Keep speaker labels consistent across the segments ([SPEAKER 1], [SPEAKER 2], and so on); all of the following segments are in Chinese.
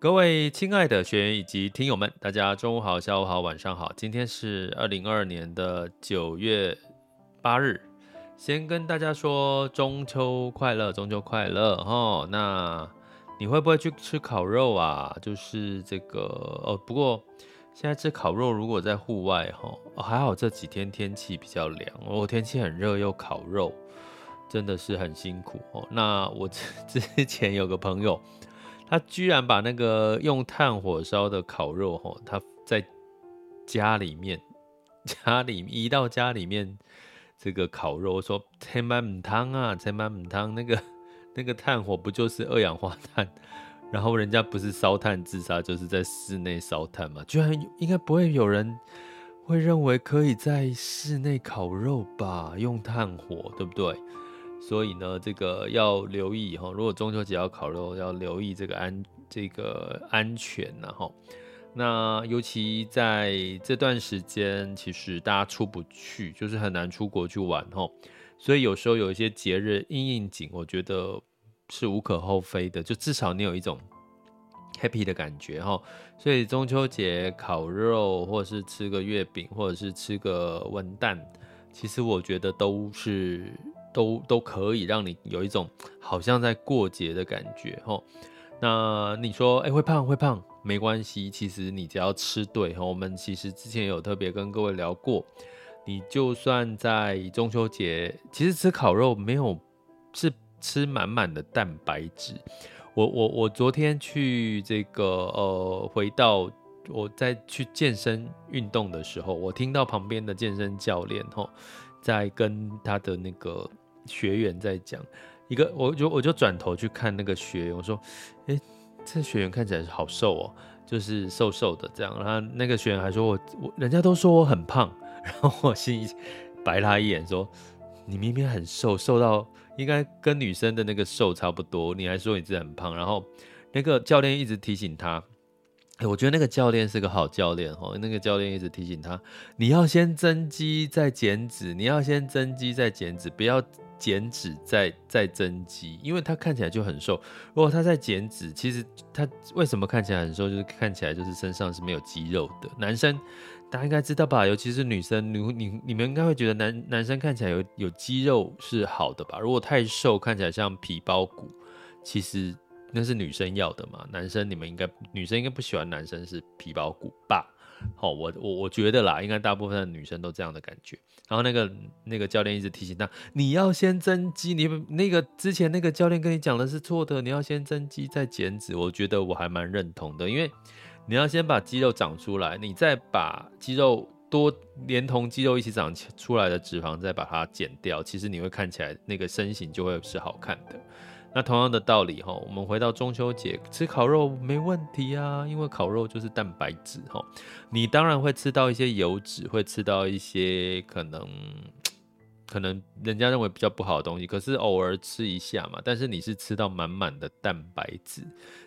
[SPEAKER 1] 各位亲爱的学员以及听友们，大家中午好、下午好、晚上好。今天是二零二二年的九月八日，先跟大家说中秋快乐，中秋快乐哈。那你会不会去吃烤肉啊？就是这个哦。不过现在吃烤肉，如果在户外哈、还好这几天天气比较凉。哦，天气很热又烤肉，真的是很辛苦哦。那我之 之前有个朋友。他居然把那个用炭火烧的烤肉，吼，他在家里面，家里移到家里面这个烤肉，说千万唔烫啊，千万唔烫，那个 那个炭火不就是二氧化碳？然后人家不是烧炭自杀，就是在室内烧炭嘛，居然应该不会有人会认为可以在室内烤肉吧？用炭火，对不对？所以呢，这个要留意哈。如果中秋节要烤肉，要留意这个安这个安全呐哈。那尤其在这段时间，其实大家出不去，就是很难出国去玩哈。所以有时候有一些节日应应景，我觉得是无可厚非的。就至少你有一种 happy 的感觉哈。所以中秋节烤肉，或者是吃个月饼，或者是吃个文旦，其实我觉得都是。都都可以让你有一种好像在过节的感觉哦。那你说，哎，会胖会胖，没关系，其实你只要吃对齁。我们其实之前有特别跟各位聊过，你就算在中秋节，其实吃烤肉没有是吃满满的蛋白质。我我我昨天去这个呃，回到我在去健身运动的时候，我听到旁边的健身教练齁，在跟他的那个。学员在讲一个，我就我就转头去看那个学员，我说：“哎、这学员看起来好瘦哦，就是瘦瘦的这样。”然后那个学员还说我：“我人家都说我很胖。”然后我心里白他一眼说：“你明明很瘦，瘦到应该跟女生的那个瘦差不多，你还说你自己很胖。”然后那个教练一直提醒他。欸、我觉得那个教练是个好教练哦。那个教练一直提醒他：“你要先增肌再减脂，你要先增肌再减脂，不要。”减脂再再增肌，因为他看起来就很瘦。如果他在减脂，其实他为什么看起来很瘦？就是看起来就是身上是没有肌肉的。男生大家应该知道吧？尤其是女生，你你你们应该会觉得男男生看起来有有肌肉是好的吧？如果太瘦，看起来像皮包骨，其实那是女生要的嘛。男生你们应该女生应该不喜欢男生是皮包骨吧？好，我我我觉得啦，应该大部分的女生都这样的感觉。然后那个那个教练一直提醒他，你要先增肌。你那个之前那个教练跟你讲的是错的，你要先增肌再减脂。我觉得我还蛮认同的，因为你要先把肌肉长出来，你再把肌肉多连同肌肉一起长出来的脂肪再把它减掉，其实你会看起来那个身形就会是好看的。那同样的道理哈，我们回到中秋节吃烤肉没问题啊，因为烤肉就是蛋白质哈，你当然会吃到一些油脂，会吃到一些可能可能人家认为比较不好的东西，可是偶尔吃一下嘛，但是你是吃到满满的蛋白质。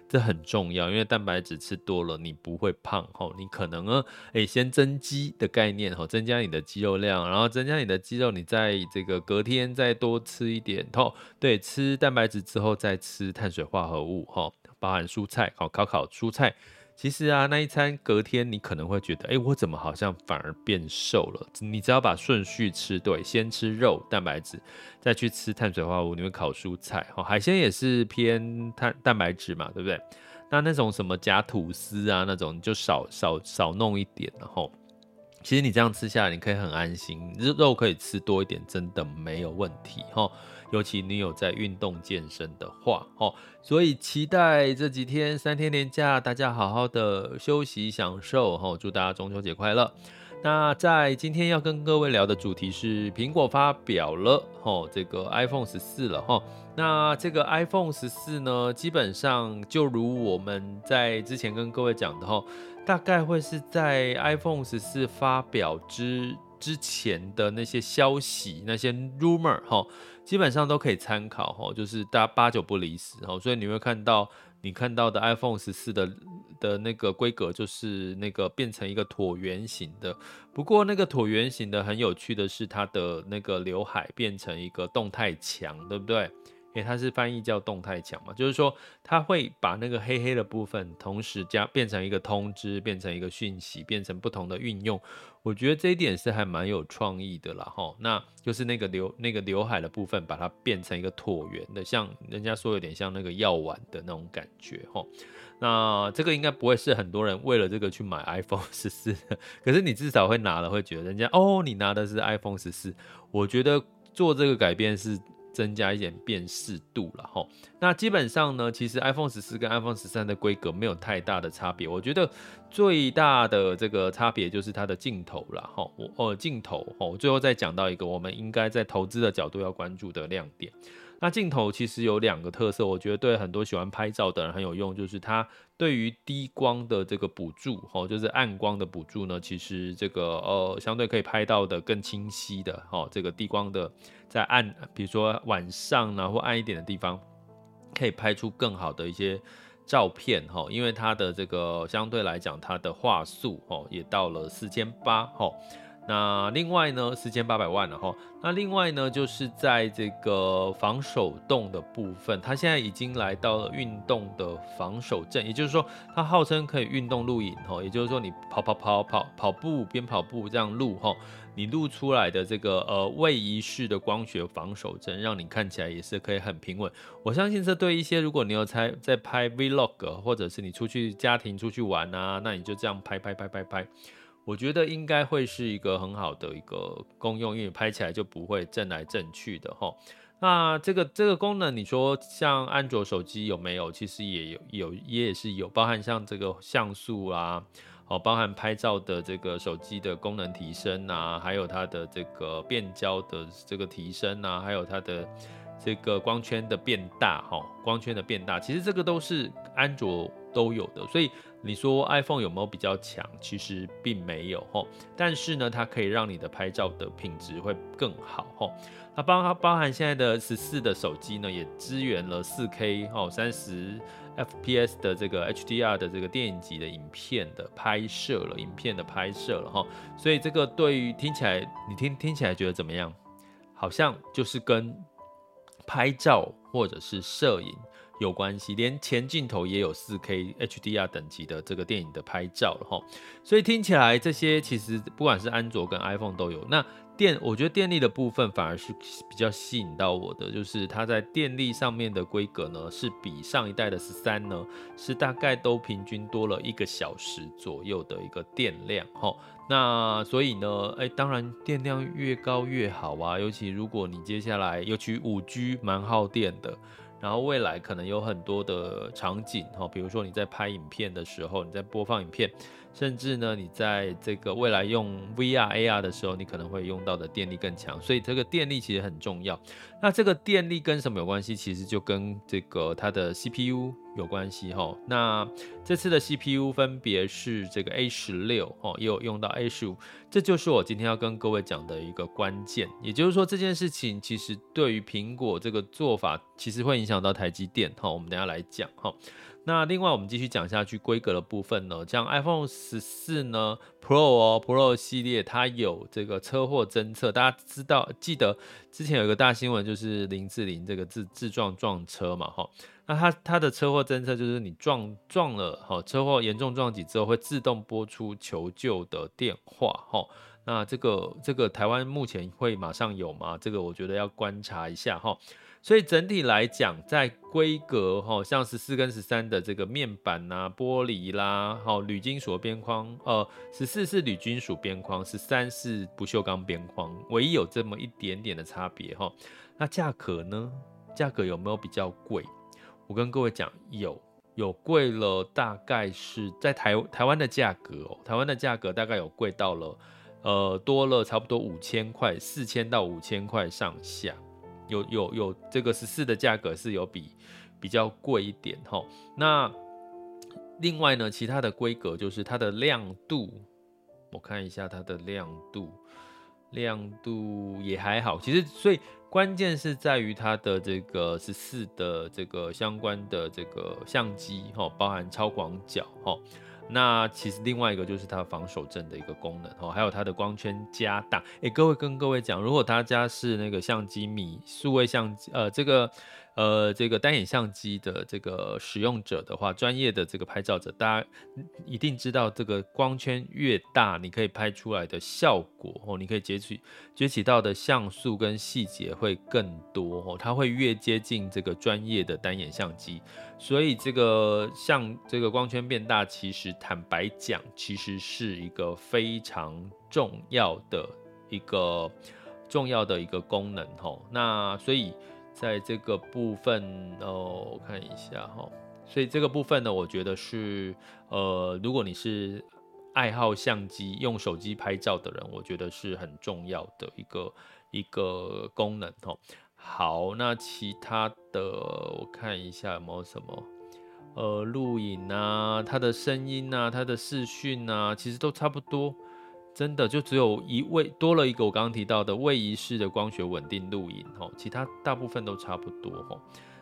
[SPEAKER 1] 这很重要，因为蛋白质吃多了，你不会胖吼。你可能呢，诶，先增肌的概念吼，增加你的肌肉量，然后增加你的肌肉，你在这个隔天再多吃一点吼。对，吃蛋白质之后再吃碳水化合物吼，包含蔬菜，好，烤烤蔬菜，其实啊，那一餐隔天你可能会觉得，哎，我怎么好像反而变瘦了？你只要把顺序吃对，先吃肉蛋白质，再去吃碳水化合物，你会烤蔬菜，哦，海鲜也是偏碳蛋白质嘛，对不对？那那种什么夹吐司啊，那种就少少少弄一点，然后。其实你这样吃下来，你可以很安心，肉可以吃多一点，真的没有问题哈。尤其你有在运动健身的话，哈，所以期待这几天三天连假，大家好好的休息享受哈。祝大家中秋节快乐。那在今天要跟各位聊的主题是苹果发表了哈这个 iPhone 十四了哈。那这个 iPhone 十四呢，基本上就如我们在之前跟各位讲的哈。大概会是在 iPhone 十四发表之之前的那些消息，那些 rumor 哈，基本上都可以参考哈，就是大家八九不离十哈，所以你会看到你看到的 iPhone 十四的的那个规格，就是那个变成一个椭圆形的。不过那个椭圆形的很有趣的是，它的那个刘海变成一个动态墙，对不对？因为它是翻译叫动态墙嘛，就是说它会把那个黑黑的部分同时加变成一个通知，变成一个讯息，变成不同的运用。我觉得这一点是还蛮有创意的啦，哈。那就是那个刘那个刘海的部分，把它变成一个椭圆的，像人家说有点像那个药丸的那种感觉，哈。那这个应该不会是很多人为了这个去买 iPhone 十四，可是你至少会拿了，会觉得人家哦，你拿的是 iPhone 十四。我觉得做这个改变是。增加一点辨识度了哈，那基本上呢，其实 iPhone 十四跟 iPhone 十三的规格没有太大的差别。我觉得最大的这个差别就是它的镜头了哈。我呃镜头哈，我最后再讲到一个我们应该在投资的角度要关注的亮点。那镜头其实有两个特色，我觉得对很多喜欢拍照的人很有用，就是它对于低光的这个补助，哈，就是暗光的补助呢，其实这个呃相对可以拍到的更清晰的，哈，这个低光的在暗，比如说晚上呢或暗一点的地方，可以拍出更好的一些照片，哈，因为它的这个相对来讲，它的画素，哈，也到了四千八，哈。那另外呢，四千八百万了哈。那另外呢，就是在这个防手动的部分，它现在已经来到了运动的防手震，也就是说，它号称可以运动录影哈。也就是说，你跑跑跑跑跑步边跑步这样录哈，你录出来的这个呃位移式的光学防手震，让你看起来也是可以很平稳。我相信这对一些如果你有在在拍 Vlog，或者是你出去家庭出去玩啊，那你就这样拍拍拍拍拍。我觉得应该会是一个很好的一个功用，因为拍起来就不会震来震去的哈。那这个这个功能，你说像安卓手机有没有？其实也有，有也是有，包含像这个像素啊，哦，包含拍照的这个手机的功能提升啊，还有它的这个变焦的这个提升啊，还有它的这个光圈的变大哈，光圈的变大，其实这个都是安卓都有的，所以。你说 iPhone 有没有比较强？其实并没有齁，但是呢，它可以让你的拍照的品质会更好哈。那包它包含现在的十四的手机呢，也支援了四 K 哦三十 FPS 的这个 HDR 的这个电影级的影片的拍摄了，影片的拍摄了哈。所以这个对于听起来，你听听起来觉得怎么样？好像就是跟拍照或者是摄影。有关系，连前镜头也有 4K HDR 等级的这个电影的拍照了哈，所以听起来这些其实不管是安卓跟 iPhone 都有。那电，我觉得电力的部分反而是比较吸引到我的，就是它在电力上面的规格呢，是比上一代的十三呢，是大概都平均多了一个小时左右的一个电量哈。那所以呢，哎，当然电量越高越好啊，尤其如果你接下来尤其 5G 蛮耗电的。然后未来可能有很多的场景哈，比如说你在拍影片的时候，你在播放影片，甚至呢，你在这个未来用 VR、AR 的时候，你可能会用到的电力更强，所以这个电力其实很重要。那这个电力跟什么有关系？其实就跟这个它的 CPU 有关系哈。那这次的 CPU 分别是这个 A 十六哦，也有用到 A 十五，这就是我今天要跟各位讲的一个关键。也就是说，这件事情其实对于苹果这个做法，其实会影响到台积电哈。我们等下来讲哈。那另外我们继续讲下去规格的部分呢，像 iPhone 十四呢 Pro 哦 Pro 系列它有这个车祸侦测，大家知道记得之前有一个大新闻就是林志玲这个自自撞撞车嘛哈，那它它的车祸侦测就是你撞撞了，好，车祸严重撞击之后会自动拨出求救的电话，哈。那这个这个台湾目前会马上有吗？这个我觉得要观察一下，哈。所以整体来讲，在规格哈，像十四跟十三的这个面板呐、啊、玻璃啦，好铝金属边框，呃，十四是铝金属边框，十三是不锈钢边框，唯一有这么一点点的差别哈。那价格呢？价格有没有比较贵？我跟各位讲，有有贵了，大概是在台台湾的价格哦，台湾的价格大概有贵到了，呃，多了差不多五千块，四千到五千块上下。有有有，这个十四的价格是有比比较贵一点哈。那另外呢，其他的规格就是它的亮度，我看一下它的亮度，亮度也还好。其实所以关键是在于它的这个十四的这个相关的这个相机哈，包含超广角哈。那其实另外一个就是它防守震的一个功能哦，还有它的光圈加大。哎，各位跟各位讲，如果大家是那个相机迷，数位相机，呃，这个。呃，这个单眼相机的这个使用者的话，专业的这个拍照者，大家一定知道，这个光圈越大，你可以拍出来的效果哦，你可以截取截取到的像素跟细节会更多哦，它会越接近这个专业的单眼相机，所以这个像这个光圈变大，其实坦白讲，其实是一个非常重要的一个重要的一个功能哦，那所以。在这个部分哦，我看一下哈，所以这个部分呢，我觉得是呃，如果你是爱好相机、用手机拍照的人，我觉得是很重要的一个一个功能哈。好，那其他的我看一下有没有什么呃，录影啊，它的声音啊，它的视讯啊，其实都差不多。真的就只有一位多了一个我刚刚提到的位移式的光学稳定录影吼，其他大部分都差不多吼。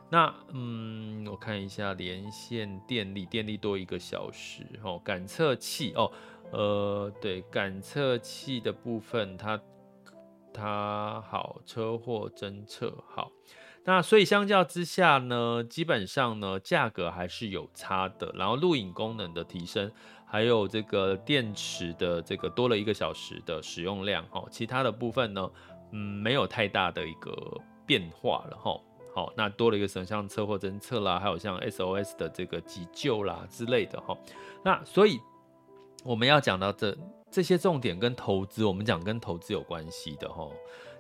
[SPEAKER 1] 那嗯，我看一下连线电力，电力多一个小时吼。感测器哦，呃，对，感测器的部分它它好，车祸侦测好。那所以相较之下呢，基本上呢价格还是有差的，然后录影功能的提升。还有这个电池的这个多了一个小时的使用量哈，其他的部分呢，嗯，没有太大的一个变化了哈。好，那多了一个什么像车祸侦测啦，还有像 SOS 的这个急救啦之类的哈。那所以我们要讲到这这些重点跟投资，我们讲跟投资有关系的哈。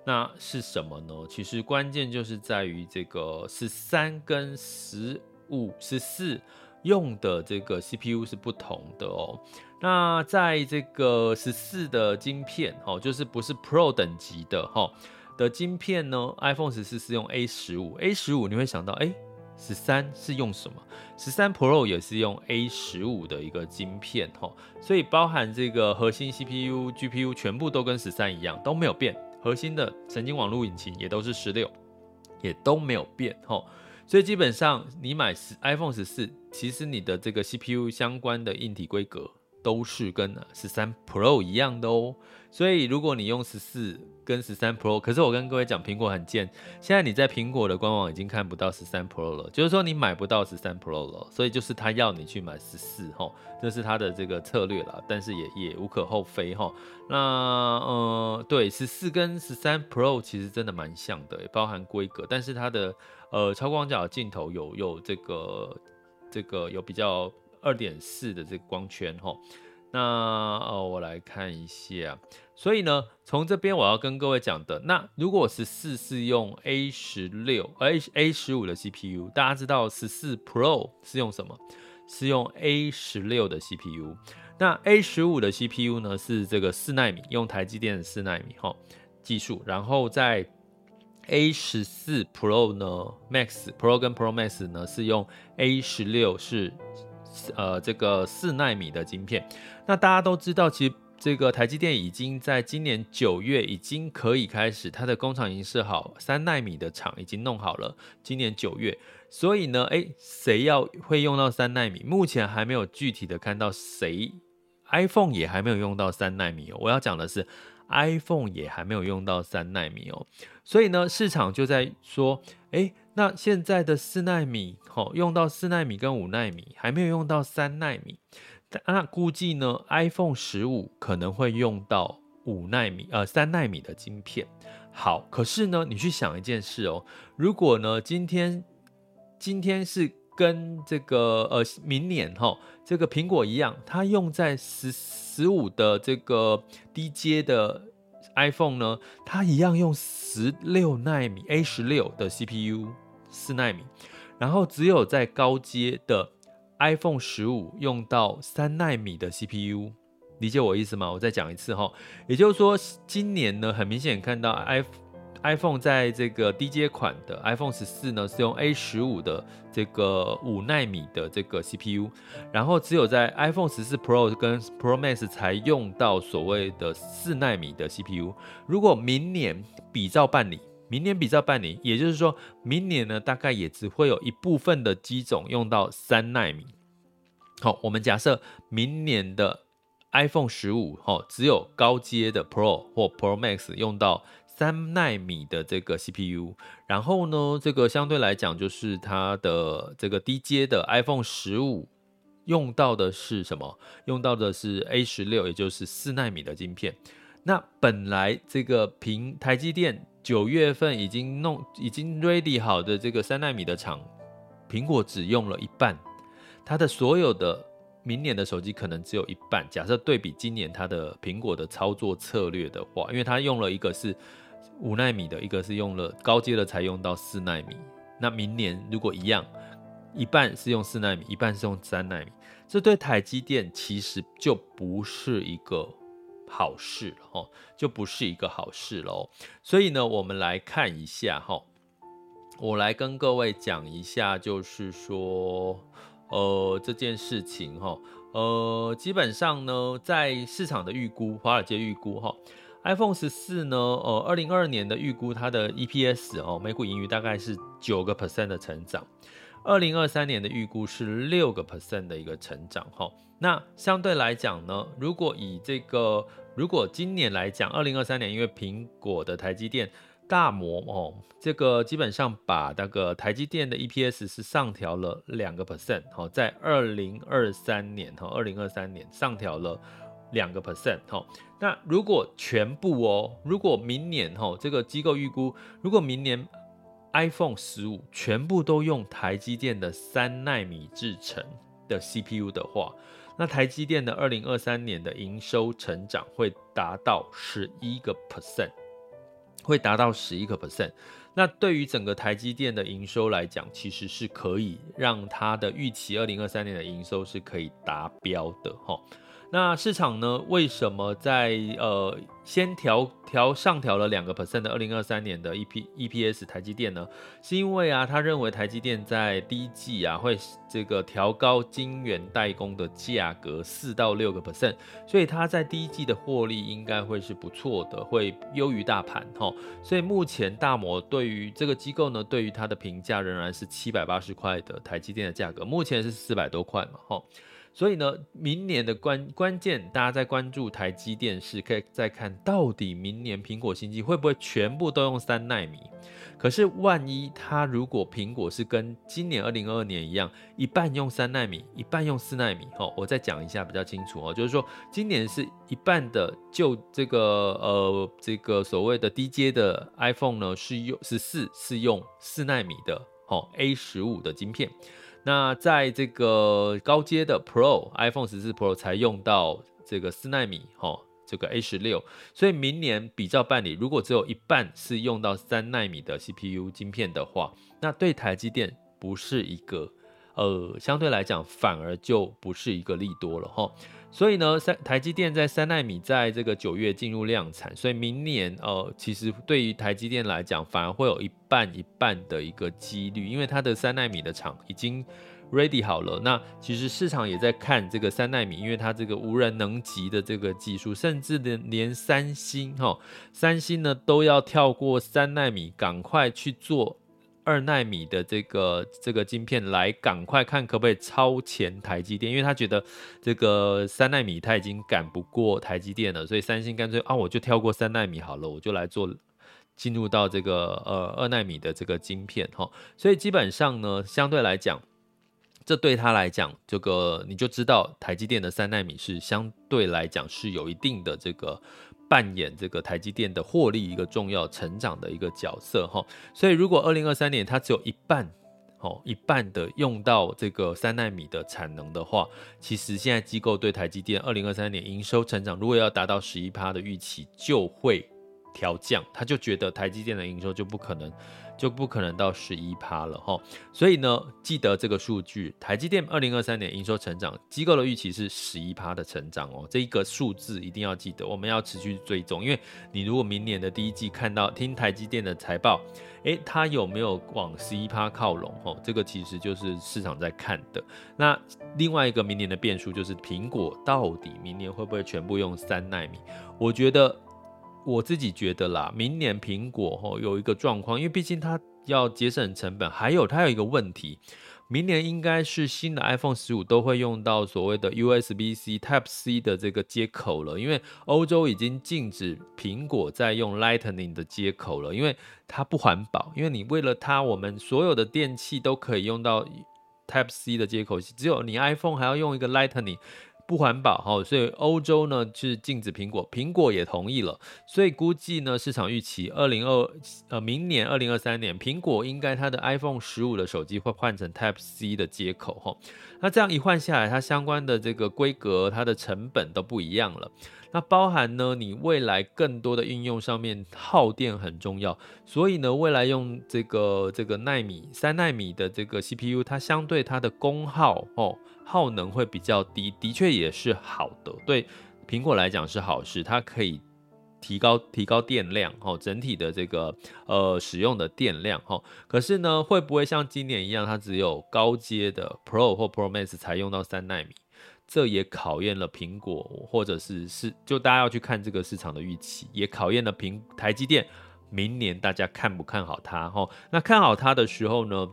[SPEAKER 1] 那是什么呢？其实关键就是在于这个十三跟十五、十四。用的这个 CPU 是不同的哦。那在这个十四的晶片，哦，就是不是 Pro 等级的哈的晶片呢？iPhone 十四是用 A 十五，A 十五你会想到，哎，十三是用什么？十三 Pro 也是用 A 十五的一个晶片哈，所以包含这个核心 CPU、GPU 全部都跟十三一样，都没有变。核心的神经网络引擎也都是十六，也都没有变哈。所以基本上，你买十 iPhone 十四，其实你的这个 CPU 相关的硬体规格都是跟十三 Pro 一样的哦。所以如果你用十四跟十三 Pro，可是我跟各位讲，苹果很贱，现在你在苹果的官网已经看不到十三 Pro 了，就是说你买不到十三 Pro 了。所以就是他要你去买十四哈，这是他的这个策略啦，但是也也无可厚非哈。那呃，对，十四跟十三 Pro 其实真的蛮像的，包含规格，但是它的。呃，超广角镜头有有这个这个有比较二点四的这个光圈哈，那呃我来看一下，所以呢，从这边我要跟各位讲的，那如果十四是用 A 十六 A A 十五的 CPU，大家知道十四 Pro 是用什么？是用 A 十六的 CPU，那 A 十五的 CPU 呢是这个四纳米，用台积电的四纳米哈技术，然后在 A 十四 Pro 呢，Max Pro 跟 Pro Max 呢是用 A 十六，是呃这个四纳米的晶片。那大家都知道，其实这个台积电已经在今年九月已经可以开始，它的工厂已经设好三纳米的厂已经弄好了。今年九月，所以呢，诶，谁要会用到三纳米？目前还没有具体的看到谁，iPhone 也还没有用到三纳米哦。我要讲的是。iPhone 也还没有用到三纳米哦，所以呢，市场就在说，诶，那现在的四纳米，吼，用到四纳米跟五纳米，还没有用到三纳米。那估计呢，iPhone 十五可能会用到五纳米，呃，三纳米的晶片。好，可是呢，你去想一件事哦，如果呢，今天今天是跟这个呃明年哈，这个苹果一样，它用在十十五的这个低阶的 iPhone 呢，它一样用十六纳米 A 十六的 CPU 四纳米，然后只有在高阶的 iPhone 十五用到三纳米的 CPU。理解我意思吗？我再讲一次哈，也就是说，今年呢，很明显看到 i iPhone 在这个低阶款的 iPhone 十四呢，是用 A 十五的这个五纳米的这个 CPU，然后只有在 iPhone 十四 Pro 跟 Pro Max 才用到所谓的四纳米的 CPU。如果明年比照办理，明年比照办理，也就是说，明年呢，大概也只会有一部分的机种用到三纳米。好，我们假设明年的。iPhone 十五哦，只有高阶的 Pro 或 Pro Max 用到三纳米的这个 CPU，然后呢，这个相对来讲就是它的这个低阶的 iPhone 十五用到的是什么？用到的是 A 十六，也就是四纳米的晶片。那本来这个平台积电九月份已经弄已经 ready 好的这个三纳米的厂，苹果只用了一半，它的所有的。明年的手机可能只有一半。假设对比今年它的苹果的操作策略的话，因为它用了一个是五纳米的，一个是用了高阶的才用到四纳米。那明年如果一样，一半是用四纳米，一半是用三纳米，这对台积电其实就不是一个好事哦，就不是一个好事喽。所以呢，我们来看一下哈，我来跟各位讲一下，就是说。呃，这件事情哈，呃，基本上呢，在市场的预估，华尔街预估哈，iPhone 十四呢，呃，二零二二年的预估，它的 EPS 哦，每股盈余大概是九个 percent 的成长，二零二三年的预估是六个 percent 的一个成长哈。那相对来讲呢，如果以这个，如果今年来讲，二零二三年，因为苹果的台积电。大摩哦，这个基本上把那个台积电的 EPS 是上调了两个 percent，好，在二零二三年哈，二零二三年上调了两个 percent，哈。那如果全部哦，如果明年哈，这个机构预估，如果明年 iPhone 十五全部都用台积电的三纳米制程的 CPU 的话，那台积电的二零二三年的营收成长会达到十一个 percent。会达到十一个 percent，那对于整个台积电的营收来讲，其实是可以让它的预期二零二三年的营收是可以达标的哈。那市场呢？为什么在呃先调调上调了两个 percent 的二零二三年的 E P E P S 台积电呢？是因为啊，他认为台积电在第一季啊会这个调高晶圆代工的价格四到六个 percent，所以他在第一季的获利应该会是不错的，会优于大盘哈。所以目前大摩对于这个机构呢，对于它的评价仍然是七百八十块的台积电的价格，目前是四百多块嘛哈。所以呢，明年的关关键，大家在关注台积电是可以再看到底明年苹果新机会不会全部都用三奈米？可是万一它如果苹果是跟今年二零二二年一样，一半用三奈米，一半用四奈米，哦，我再讲一下比较清楚哦，就是说今年是一半的，就这个呃这个所谓的低阶的 iPhone 呢是用十四是用四奈米的哦 A 十五的晶片。那在这个高阶的 Pro iPhone 十四 Pro 才用到这个四纳米，哈，这个 A 十六，所以明年比较办理，如果只有一半是用到三纳米的 CPU 晶片的话，那对台积电不是一个，呃，相对来讲反而就不是一个利多了，哈。所以呢，三台积电在三奈米在这个九月进入量产，所以明年呃，其实对于台积电来讲，反而会有一半一半的一个几率，因为它的三奈米的厂已经 ready 好了。那其实市场也在看这个三奈米，因为它这个无人能及的这个技术，甚至连连三星哈，三星呢都要跳过三奈米，赶快去做。二奈米的这个这个晶片来赶快看可不可以超前台积电，因为他觉得这个三奈米他已经赶不过台积电了，所以三星干脆啊，我就跳过三奈米好了，我就来做进入到这个呃二奈米的这个晶片哈，所以基本上呢，相对来讲，这对他来讲，这个你就知道台积电的三奈米是相对来讲是有一定的这个扮演这个台积电的获利一个重要成长的一个角色哈。所以如果二零二三年它只有一半哦一半的用到这个三纳米的产能的话，其实现在机构对台积电二零二三年营收成长如果要达到十一趴的预期，就会。调降，他就觉得台积电的营收就不可能，就不可能到十一趴了哈。所以呢，记得这个数据，台积电二零二三年营收成长，机构的预期是十一趴的成长哦。这一个数字一定要记得，我们要持续追踪，因为你如果明年的第一季看到听台积电的财报，诶，它有没有往十一趴靠拢？哦，这个其实就是市场在看的。那另外一个明年的变数就是苹果到底明年会不会全部用三奈米？我觉得。我自己觉得啦，明年苹果吼有一个状况，因为毕竟它要节省成本，还有它有一个问题，明年应该是新的 iPhone 十五都会用到所谓的 USB-C Type C 的这个接口了，因为欧洲已经禁止苹果在用 Lightning 的接口了，因为它不环保，因为你为了它，我们所有的电器都可以用到 Type C 的接口，只有你 iPhone 还要用一个 Lightning。不环保哈，所以欧洲呢是禁止苹果，苹果也同意了，所以估计呢市场预期二零二呃明年二零二三年，苹果应该它的 iPhone 十五的手机会换成 Type C 的接口哈，那这样一换下来，它相关的这个规格，它的成本都不一样了。那包含呢，你未来更多的应用上面耗电很重要，所以呢，未来用这个这个奈米三奈米的这个 CPU，它相对它的功耗哦耗能会比较低，的确也是好的，对苹果来讲是好事，它可以提高提高电量哦，整体的这个呃使用的电量哦。可是呢，会不会像今年一样，它只有高阶的 Pro 或 Pro Max 才用到三纳米？这也考验了苹果，或者是是就大家要去看这个市场的预期，也考验了苹台积电明年大家看不看好它哈？那看好它的时候呢，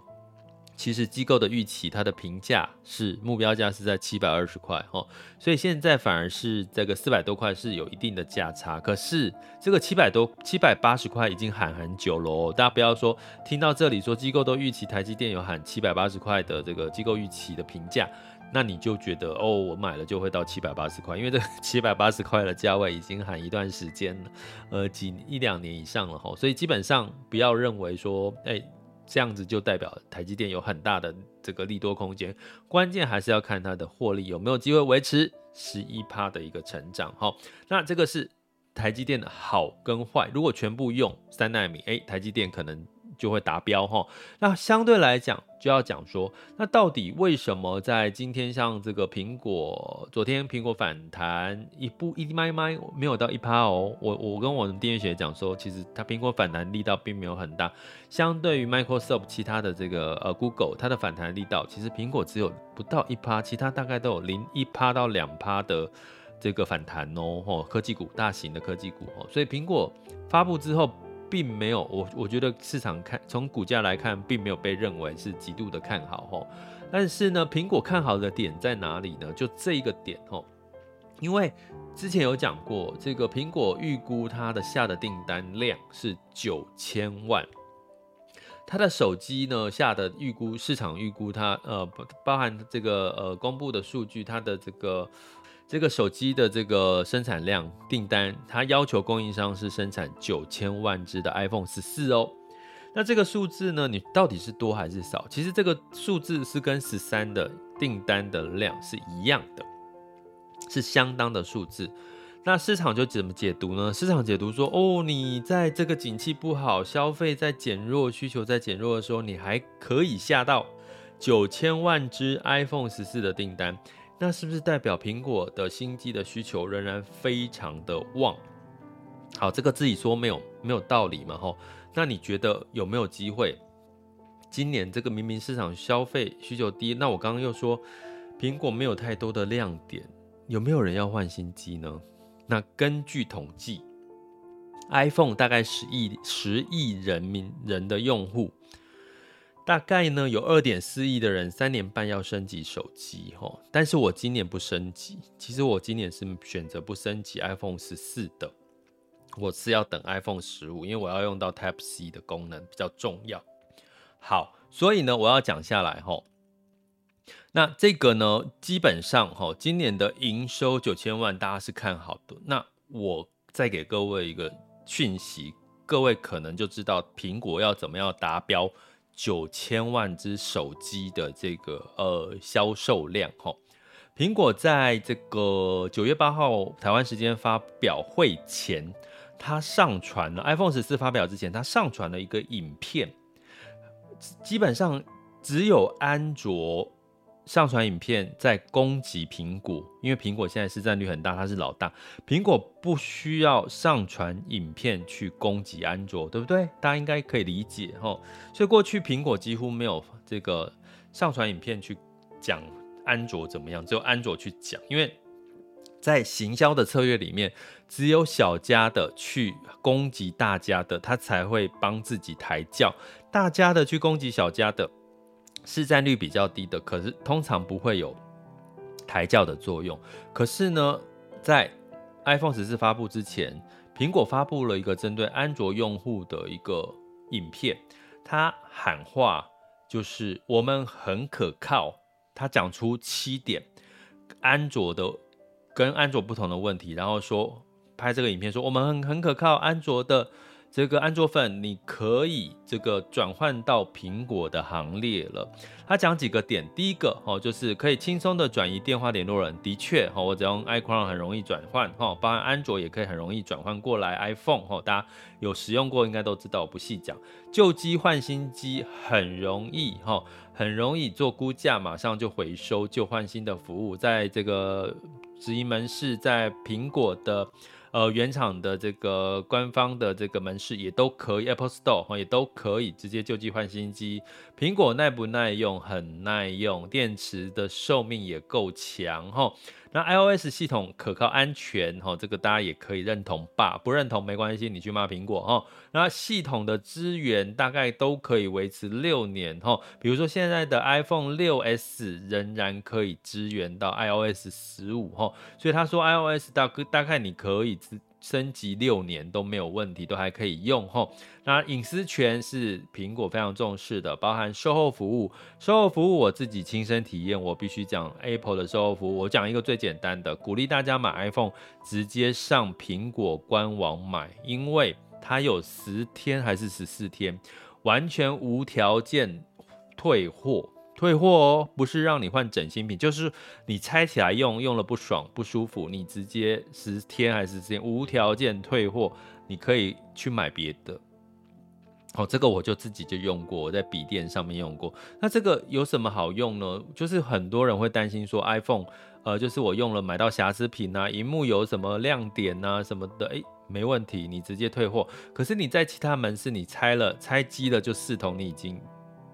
[SPEAKER 1] 其实机构的预期它的评价是目标价是在七百二十块哈，所以现在反而是这个四百多块是有一定的价差。可是这个七百多七百八十块已经喊很久了哦，大家不要说听到这里说机构都预期台积电有喊七百八十块的这个机构预期的评价。那你就觉得哦，我买了就会到七百八十块，因为这七百八十块的价位已经喊一段时间了，呃，几一两年以上了哈，所以基本上不要认为说，哎，这样子就代表台积电有很大的这个利多空间，关键还是要看它的获利有没有机会维持十一趴的一个成长哈。那这个是台积电的好跟坏，如果全部用三纳米，哎，台积电可能。就会达标哈，那相对来讲就要讲说，那到底为什么在今天像这个苹果，昨天苹果反弹一步一迈迈没有到一趴哦，我我跟我们电源学讲说，其实它苹果反弹力道并没有很大，相对于 Microsoft 其他的这个呃 Google 它的反弹力道，其实苹果只有不到一趴，其他大概都有零一趴到两趴的这个反弹哦，科技股大型的科技股哦，所以苹果发布之后。并没有，我我觉得市场看从股价来看，并没有被认为是极度的看好吼。但是呢，苹果看好的点在哪里呢？就这一个点吼，因为之前有讲过，这个苹果预估它的下的订单量是九千万，它的手机呢下的预估市场预估它呃包含这个呃公布的数据，它的这个。这个手机的这个生产量订单，它要求供应商是生产九千万只的 iPhone 十四哦。那这个数字呢，你到底是多还是少？其实这个数字是跟十三的订单的量是一样的，是相当的数字。那市场就怎么解读呢？市场解读说，哦，你在这个景气不好、消费在减弱、需求在减弱的时候，你还可以下到九千万只 iPhone 十四的订单。那是不是代表苹果的新机的需求仍然非常的旺？好，这个自己说没有没有道理嘛？吼，那你觉得有没有机会？今年这个明明市场消费需求低，那我刚刚又说苹果没有太多的亮点，有没有人要换新机呢？那根据统计，iPhone 大概十亿十亿人民人的用户。大概呢，有二点四亿的人三年半要升级手机哈，但是我今年不升级。其实我今年是选择不升级 iPhone 十四的。我是要等 iPhone 十五，因为我要用到 Type C 的功能比较重要。好，所以呢，我要讲下来吼。那这个呢，基本上吼，今年的营收九千万，大家是看好的。那我再给各位一个讯息，各位可能就知道苹果要怎么样达标九千万只手机的这个呃销售量吼。苹果在这个九月八号台湾时间发表会前，它上传了 iPhone 十四发表之前，它上传了一个影片，基本上只有安卓。上传影片在攻击苹果，因为苹果现在市占率很大，它是老大。苹果不需要上传影片去攻击安卓，对不对？大家应该可以理解齁。所以过去苹果几乎没有这个上传影片去讲安卓怎么样，只有安卓去讲。因为在行销的策略里面，只有小家的去攻击大家的，他才会帮自己抬轿；大家的去攻击小家的。市占率比较低的，可是通常不会有抬轿的作用。可是呢，在 iPhone 十四发布之前，苹果发布了一个针对安卓用户的一个影片，它喊话就是我们很可靠。它讲出七点安卓的跟安卓不同的问题，然后说拍这个影片说我们很很可靠，安卓的。这个安卓粉，你可以这个转换到苹果的行列了。他讲几个点，第一个哦，就是可以轻松的转移电话联络人。的确哈，我只用 iCloud 很容易转换哈，包含安卓也可以很容易转换过来 iPhone 哈。大家有使用过应该都知道，我不细讲。旧机换新机很容易哈，很容易做估价，马上就回收旧换新的服务，在这个直营门市，在苹果的。呃，原厂的这个官方的这个门市也都可以，Apple Store 也都可以直接旧机换新机。苹果耐不耐用？很耐用，电池的寿命也够强哈。那 iOS 系统可靠安全哈，这个大家也可以认同吧？不认同没关系，你去骂苹果哈。那系统的资源大概都可以维持六年哈。比如说现在的 iPhone 6s 仍然可以支援到 iOS 十五哈，所以他说 iOS 大大概你可以支升级六年都没有问题，都还可以用吼。那隐私权是苹果非常重视的，包含售后服务。售后服务我自己亲身体验，我必须讲 Apple 的售后服务。我讲一个最简单的，鼓励大家买 iPhone 直接上苹果官网买，因为它有十天还是十四天，完全无条件退货。退货哦，不是让你换整新品，就是你拆起来用，用了不爽不舒服，你直接十天还是十天无条件退货，你可以去买别的。哦，这个我就自己就用过，我在笔电上面用过。那这个有什么好用呢？就是很多人会担心说 iPhone，呃，就是我用了买到瑕疵品啊，荧幕有什么亮点啊什么的，诶，没问题，你直接退货。可是你在其他门市你拆了拆机了就视同你已经。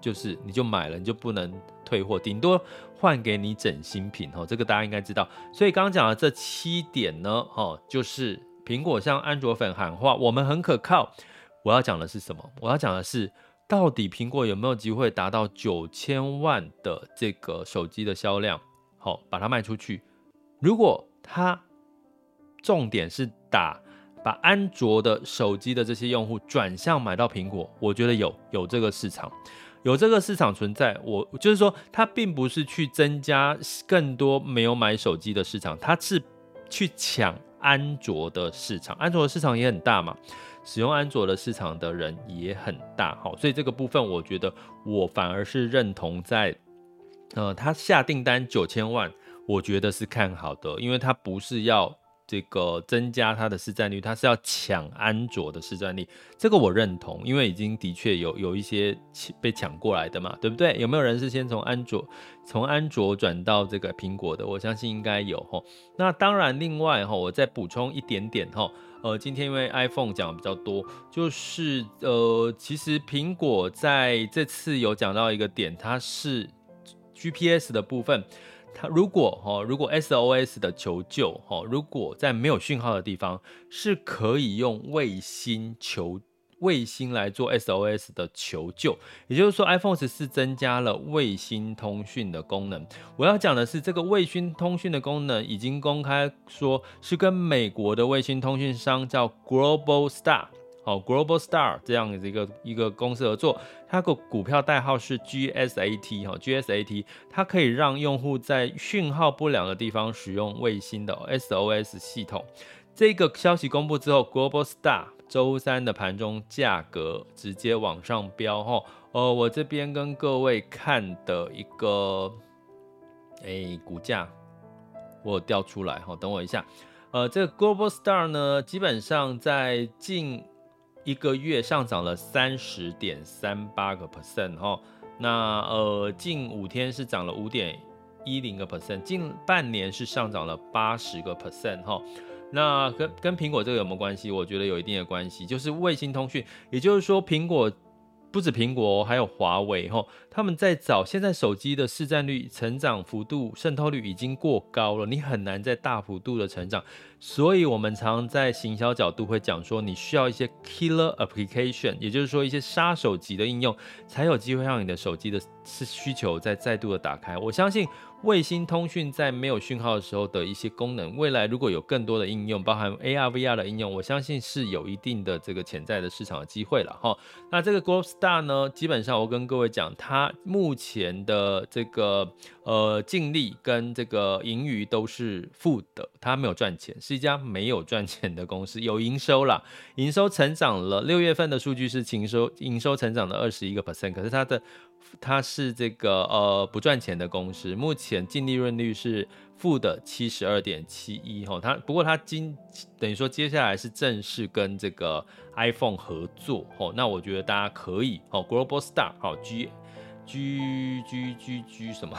[SPEAKER 1] 就是你就买了，你就不能退货，顶多换给你整新品哦。这个大家应该知道。所以刚刚讲的这七点呢，哦，就是苹果向安卓粉喊话，我们很可靠。我要讲的是什么？我要讲的是，到底苹果有没有机会达到九千万的这个手机的销量？好，把它卖出去。如果它重点是打把安卓的手机的这些用户转向买到苹果，我觉得有有这个市场。有这个市场存在，我就是说，它并不是去增加更多没有买手机的市场，它是去抢安卓的市场。安卓的市场也很大嘛，使用安卓的市场的人也很大，好，所以这个部分我觉得我反而是认同在，呃，他下订单九千万，我觉得是看好的，因为他不是要。这个增加它的市占率，它是要抢安卓的市占率，这个我认同，因为已经的确有有一些被抢过来的嘛，对不对？有没有人是先从安卓从安卓转到这个苹果的？我相信应该有哈。那当然，另外哈，我再补充一点点哈，呃，今天因为 iPhone 讲的比较多，就是呃，其实苹果在这次有讲到一个点，它是 GPS 的部分。它如果哈，如果 SOS 的求救哈，如果在没有讯号的地方，是可以用卫星求卫星来做 SOS 的求救，也就是说，iPhone 十四增加了卫星通讯的功能。我要讲的是，这个卫星通讯的功能已经公开说是跟美国的卫星通讯商叫 Global Star。哦，Global Star 这样的一个一个公司合作，它个股票代号是 GSAT 哈，GSAT 它可以让用户在讯号不良的地方使用卫星的 SOS 系统。这个消息公布之后，Global Star 周三的盘中价格直接往上飙哈。呃，我这边跟各位看的一个，哎，股价我有调出来哈，等我一下。呃，这个 Global Star 呢，基本上在近一个月上涨了三十点三八个 percent 哈，那呃近五天是涨了五点一零个 percent，近半年是上涨了八十个 percent 哈，那跟跟苹果这个有没有关系？我觉得有一定的关系，就是卫星通讯，也就是说苹果。不止苹果，还有华为，吼，他们在找现在手机的市占率、成长幅度、渗透率已经过高了，你很难再大幅度的成长。所以，我们常常在行销角度会讲说，你需要一些 killer application，也就是说一些杀手级的应用，才有机会让你的手机的是需求再再度的打开。我相信。卫星通讯在没有讯号的时候的一些功能，未来如果有更多的应用，包含 AR、VR 的应用，我相信是有一定的这个潜在的市场的机会了哈。那这个 Globalstar 呢，基本上我跟各位讲，它目前的这个呃净利跟这个盈余都是负的，它没有赚钱，是一家没有赚钱的公司，有营收啦，营收成长了，六月份的数据是营收营收成长了二十一个 percent，可是它的。它是这个呃不赚钱的公司，目前净利润率是负的七十二点七一哈，它不过它今等于说接下来是正式跟这个 iPhone 合作哦，那我觉得大家可以哦，Global Star 好 G G G G G 什么？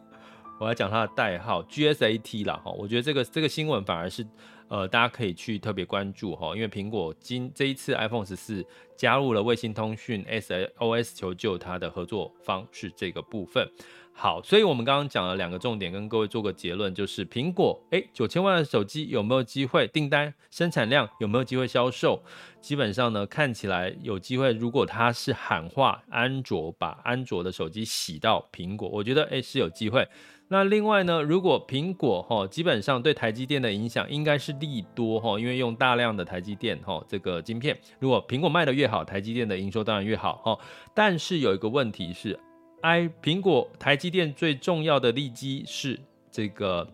[SPEAKER 1] 我要讲它的代号 GSAT 啦哈，我觉得这个这个新闻反而是。呃，大家可以去特别关注哈，因为苹果今这一次 iPhone 十四加入了卫星通讯 SOS 求救，它的合作方是这个部分。好，所以我们刚刚讲了两个重点，跟各位做个结论，就是苹果哎，九千万的手机有没有机会订单生产量有没有机会销售？基本上呢，看起来有机会。如果它是喊话安卓，把安卓的手机洗到苹果，我觉得哎是有机会。那另外呢，如果苹果哈，基本上对台积电的影响应该是利多哈，因为用大量的台积电哈这个晶片，如果苹果卖的越好，台积电的营收当然越好哈。但是有一个问题是，i 苹果台积电最重要的利基是这个。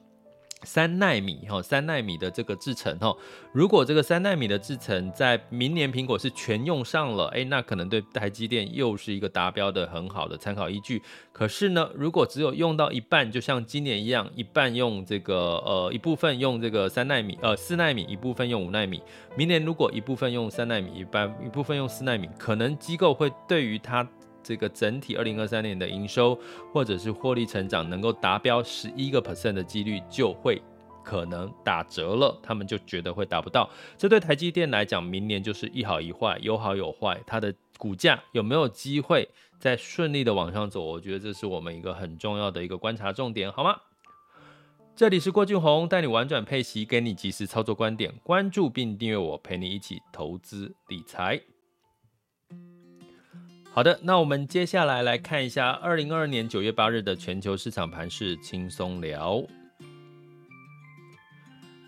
[SPEAKER 1] 三奈米哈，三奈米的这个制程哈，如果这个三奈米的制程在明年苹果是全用上了，哎，那可能对台积电又是一个达标的很好的参考依据。可是呢，如果只有用到一半，就像今年一样，一半用这个呃一部分用这个三奈米，呃四奈米，一部分用五奈米。明年如果一部分用三奈米，一半一部分用四奈米，可能机构会对于它。这个整体二零二三年的营收或者是获利成长能够达标十一个 percent 的几率就会可能打折了，他们就觉得会达不到。这对台积电来讲，明年就是一好一坏，有好有坏。它的股价有没有机会再顺利的往上走？我觉得这是我们一个很重要的一个观察重点，好吗？这里是郭俊宏，带你玩转配息，给你及时操作观点，关注并订阅我，陪你一起投资理财。好的，那我们接下来来看一下二零二二年九月八日的全球市场盘势轻松聊。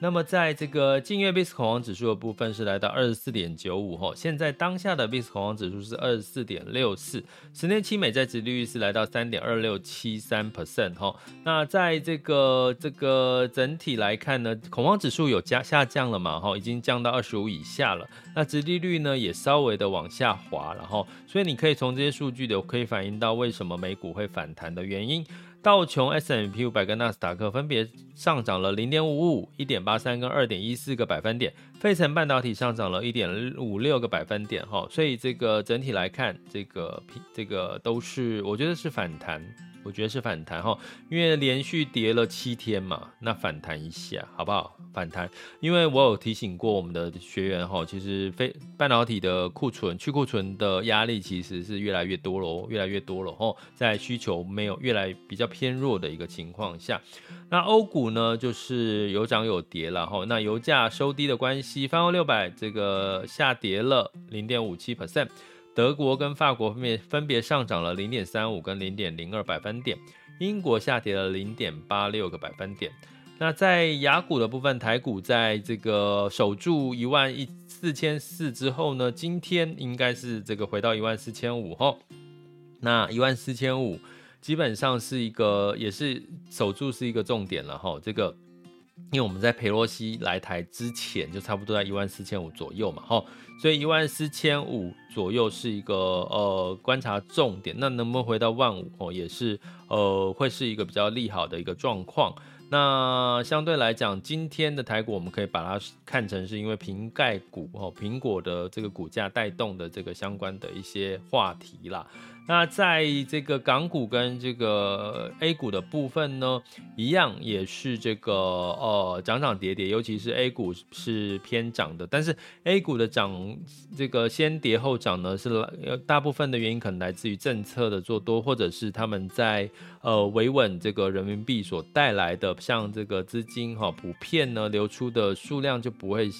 [SPEAKER 1] 那么，在这个近月 VIX 恐慌指数的部分是来到二十四点九五哈，现在当下的 VIX 恐慌指数是二十四点六四，十年期美债殖利率是来到三点二六七三 percent 哈。那在这个这个整体来看呢，恐慌指数有加下降了嘛哈，已经降到二十五以下了。那殖利率呢也稍微的往下滑，然后所以你可以从这些数据的可以反映到为什么美股会反弹的原因。道琼 s m p 五百跟纳斯达克分别上涨了零点五五、一点八三跟二点一四个百分点，费城半导体上涨了一点五六个百分点，哈，所以这个整体来看，这个这个都是我觉得是反弹。我觉得是反弹哈，因为连续跌了七天嘛，那反弹一下好不好？反弹，因为我有提醒过我们的学员哈，其实非半导体的库存去库存的压力其实是越来越多了哦，越来越多了哈，在需求没有越来比较偏弱的一个情况下，那欧股呢就是有涨有跌了哈，那油价收低的关系息，泛欧六百这个下跌了零点五七 percent，德国跟法国分别分别上涨了零点三五跟零点零二百分点，英国下跌了零点八六个百分点。那在雅股的部分，台股在这个守住一万一四千四之后呢，今天应该是这个回到一万四千五吼。那一万四千五基本上是一个，也是守住是一个重点了哈。这个因为我们在佩洛西来台之前就差不多在一万四千五左右嘛哈，所以一万四千五左右是一个呃观察重点。那能不能回到万五哦，也是呃会是一个比较利好的一个状况。那相对来讲，今天的台股我们可以把它看成是因为瓶盖股哦，苹果的这个股价带动的这个相关的一些话题啦。那在这个港股跟这个 A 股的部分呢，一样也是这个呃涨涨跌跌，尤其是 A 股是偏涨的，但是 A 股的涨这个先跌后涨呢，是大部分的原因可能来自于政策的做多，或者是他们在呃维稳这个人民币所带来的，像这个资金哈普遍呢流出的数量就不会。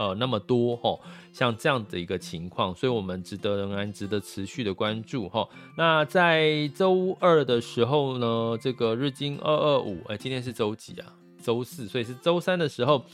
[SPEAKER 1] 呃，那么多哈，像这样的一个情况，所以我们值得仍然值得持续的关注哈。那在周二的时候呢，这个日经二二五，哎，今天是周几啊？周四，所以是周三的时候。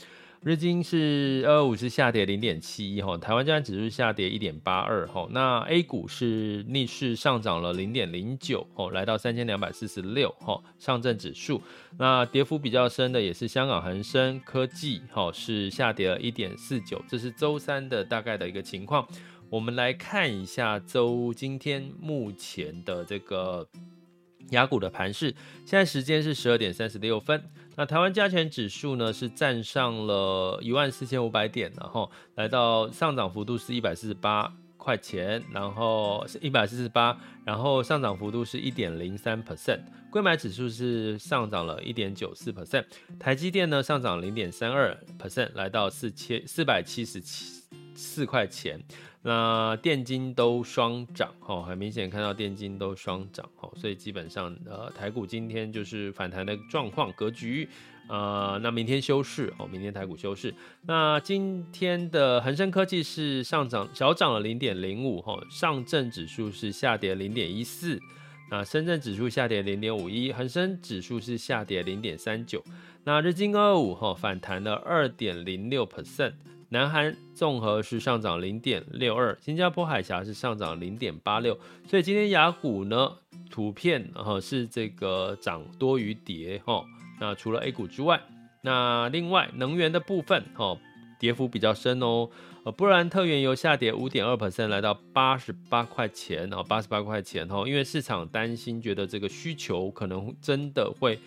[SPEAKER 1] 日经是二五是下跌零点七一哈，台湾加权指数下跌一点八二哈，那 A 股是逆势上涨了零点零九哦，来到三千两百四十六哈，上证指数那跌幅比较深的也是香港恒生科技哈，是下跌了一点四九，这是周三的大概的一个情况。我们来看一下周今天目前的这个雅股的盘势，现在时间是十二点三十六分。那台湾加权指数呢是站上了一万四千五百点，然后来到上涨幅度是一百四十八块钱，然后是一百四十八，然后上涨幅度是一点零三 percent，柜买指数是上涨了一点九四 percent，台积电呢上涨零点三二 percent，来到四千四百七十七四块钱。那电金都双涨，哈，很明显看到电金都双涨，哈，所以基本上，呃，台股今天就是反弹的状况格局，呃，那明天休市，哦，明天台股休市。那今天的恒生科技是上涨，小涨了零点零五，哈，上证指数是下跌零点一四，那深圳指数下跌零点五一，恒生指数是下跌零点三九，那日经二五，哈，反弹了二点零六 percent。南韩综合是上涨零点六二，新加坡海峡是上涨零点八六，所以今天雅股呢，图片哈是这个涨多于跌哈。那除了 A 股之外，那另外能源的部分哈跌幅比较深哦。呃，布兰特原油下跌五点二 percent，来到八十八块钱哦，八十八块钱哈，因为市场担心觉得这个需求可能真的会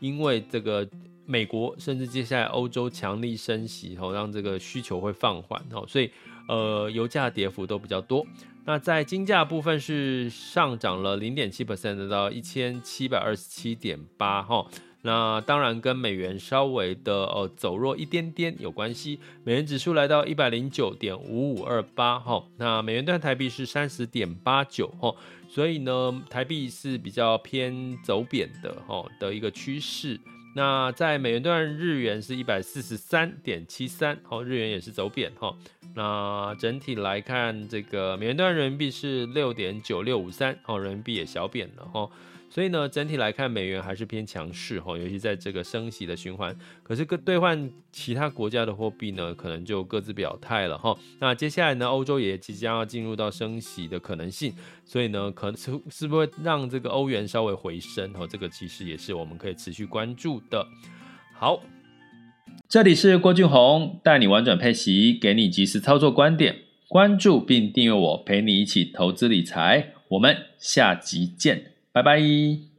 [SPEAKER 1] 因为这个。美国甚至接下来欧洲强力升息，吼，让这个需求会放缓，吼，所以呃，油价跌幅都比较多。那在金价部分是上涨了零点七 percent，到一千七百二十七点八，哈。那当然跟美元稍微的呃走弱一点点有关系，美元指数来到一百零九点五五二八，哈。那美元兑台币是三十点八九，哈。所以呢，台币是比较偏走贬的，哈的一个趋势。那在美元兑日元是一百四十三点七三，哦，日元也是走贬哈。那整体来看，这个美元兑人民币是六点九六五三，哦，人民币也小贬了哈。所以呢，整体来看，美元还是偏强势哈，尤其在这个升息的循环。可是，跟兑换其他国家的货币呢，可能就各自表态了哈。那接下来呢，欧洲也即将要进入到升息的可能性，所以呢，可能是是不是会让这个欧元稍微回升哈？这个其实也是我们可以持续关注的。好，这里是郭俊宏，带你玩转配息，给你及时操作观点，关注并订阅我，陪你一起投资理财。我们下集见。拜拜。